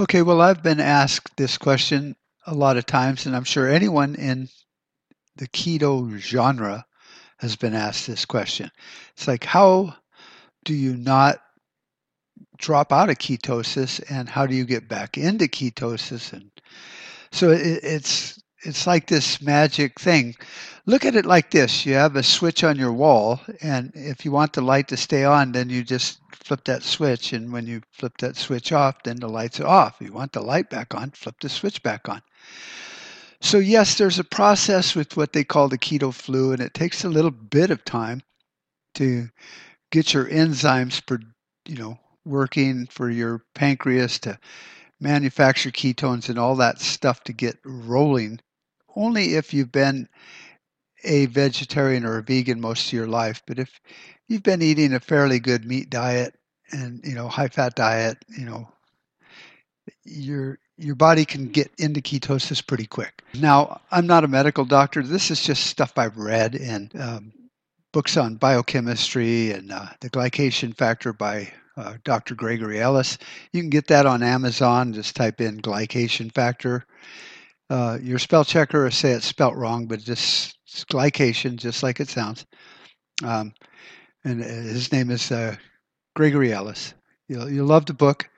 Okay, well, I've been asked this question a lot of times, and I'm sure anyone in the keto genre has been asked this question. It's like, how do you not drop out of ketosis, and how do you get back into ketosis? And so it, it's it's like this magic thing. Look at it like this: you have a switch on your wall, and if you want the light to stay on, then you just flip that switch, and when you flip that switch off, then the lights are off. If you want the light back on, flip the switch back on. So yes, there's a process with what they call the keto flu, and it takes a little bit of time to get your enzymes, per, you know, working for your pancreas to manufacture ketones and all that stuff to get rolling. Only if you've been a vegetarian or a vegan most of your life. But if you've been eating a fairly good meat diet and you know high fat diet, you know your your body can get into ketosis pretty quick. Now, I'm not a medical doctor. This is just stuff I've read in um, books on biochemistry and uh, the glycation factor by uh, Dr. Gregory Ellis. You can get that on Amazon. Just type in glycation factor. Uh, your spell checker say it's spelt wrong, but just glycation, just like it sounds. Um, and uh, his name is uh, Gregory Ellis. You'll, you'll love the book.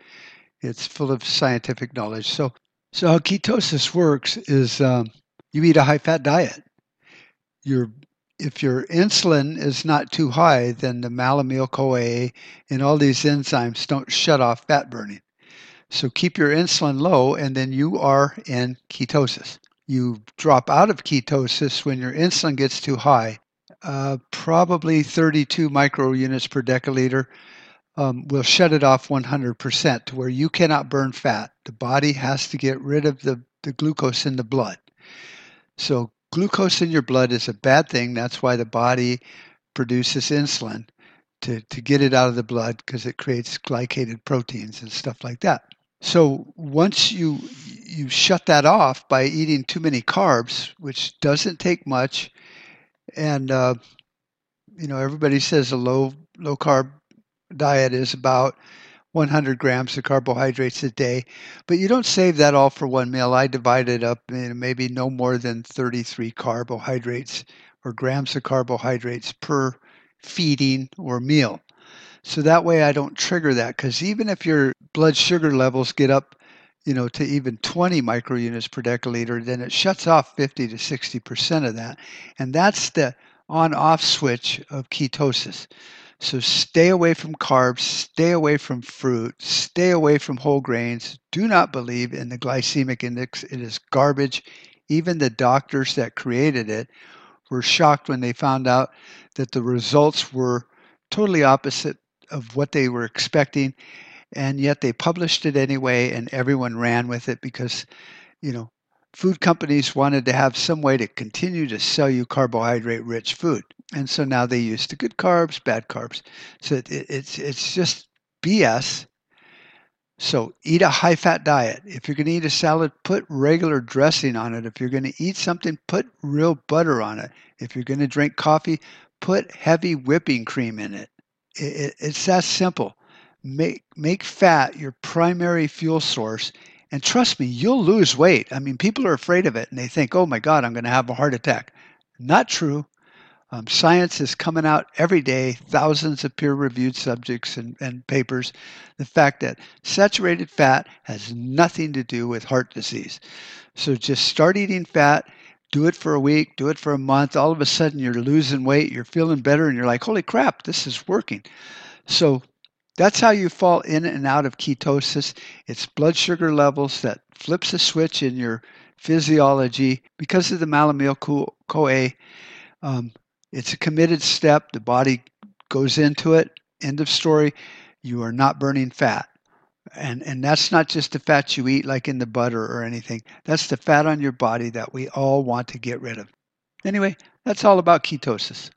It's full of scientific knowledge. So, so how ketosis works is um, you eat a high-fat diet. Your if your insulin is not too high, then the malonyl CoA and all these enzymes don't shut off fat burning. So keep your insulin low, and then you are in ketosis. You drop out of ketosis when your insulin gets too high, uh, probably 32 microunits per deciliter. Um, will shut it off 100% to where you cannot burn fat. The body has to get rid of the, the glucose in the blood. So, glucose in your blood is a bad thing. That's why the body produces insulin to, to get it out of the blood because it creates glycated proteins and stuff like that. So once you you shut that off by eating too many carbs, which doesn't take much, and uh, you know everybody says a low low carb diet is about 100 grams of carbohydrates a day, but you don't save that all for one meal. I divide it up in maybe no more than 33 carbohydrates or grams of carbohydrates per feeding or meal. So that way I don't trigger that because even if your blood sugar levels get up, you know, to even 20 microunits per deciliter, then it shuts off 50 to 60% of that. And that's the on off switch of ketosis. So stay away from carbs, stay away from fruit, stay away from whole grains. Do not believe in the glycemic index. It is garbage. Even the doctors that created it were shocked when they found out that the results were totally opposite of what they were expecting and yet they published it anyway and everyone ran with it because you know food companies wanted to have some way to continue to sell you carbohydrate rich food. And so now they use the good carbs bad carbs. So it, it's it's just bs so eat a high fat diet. If you're going to eat a salad put regular dressing on it. If you're going to eat something put real butter on it. If you're going to drink coffee put heavy whipping cream in it it, it's that simple. Make make fat your primary fuel source, and trust me, you'll lose weight. I mean, people are afraid of it, and they think, "Oh my God, I'm going to have a heart attack." Not true. Um, science is coming out every day, thousands of peer-reviewed subjects and, and papers. The fact that saturated fat has nothing to do with heart disease. So just start eating fat do it for a week, do it for a month. All of a sudden, you're losing weight, you're feeling better, and you're like, holy crap, this is working. So that's how you fall in and out of ketosis. It's blood sugar levels that flips a switch in your physiology because of the malonyl CoA. Um, it's a committed step. The body goes into it. End of story. You are not burning fat and and that's not just the fat you eat like in the butter or anything. That's the fat on your body that we all want to get rid of. Anyway that's all about ketosis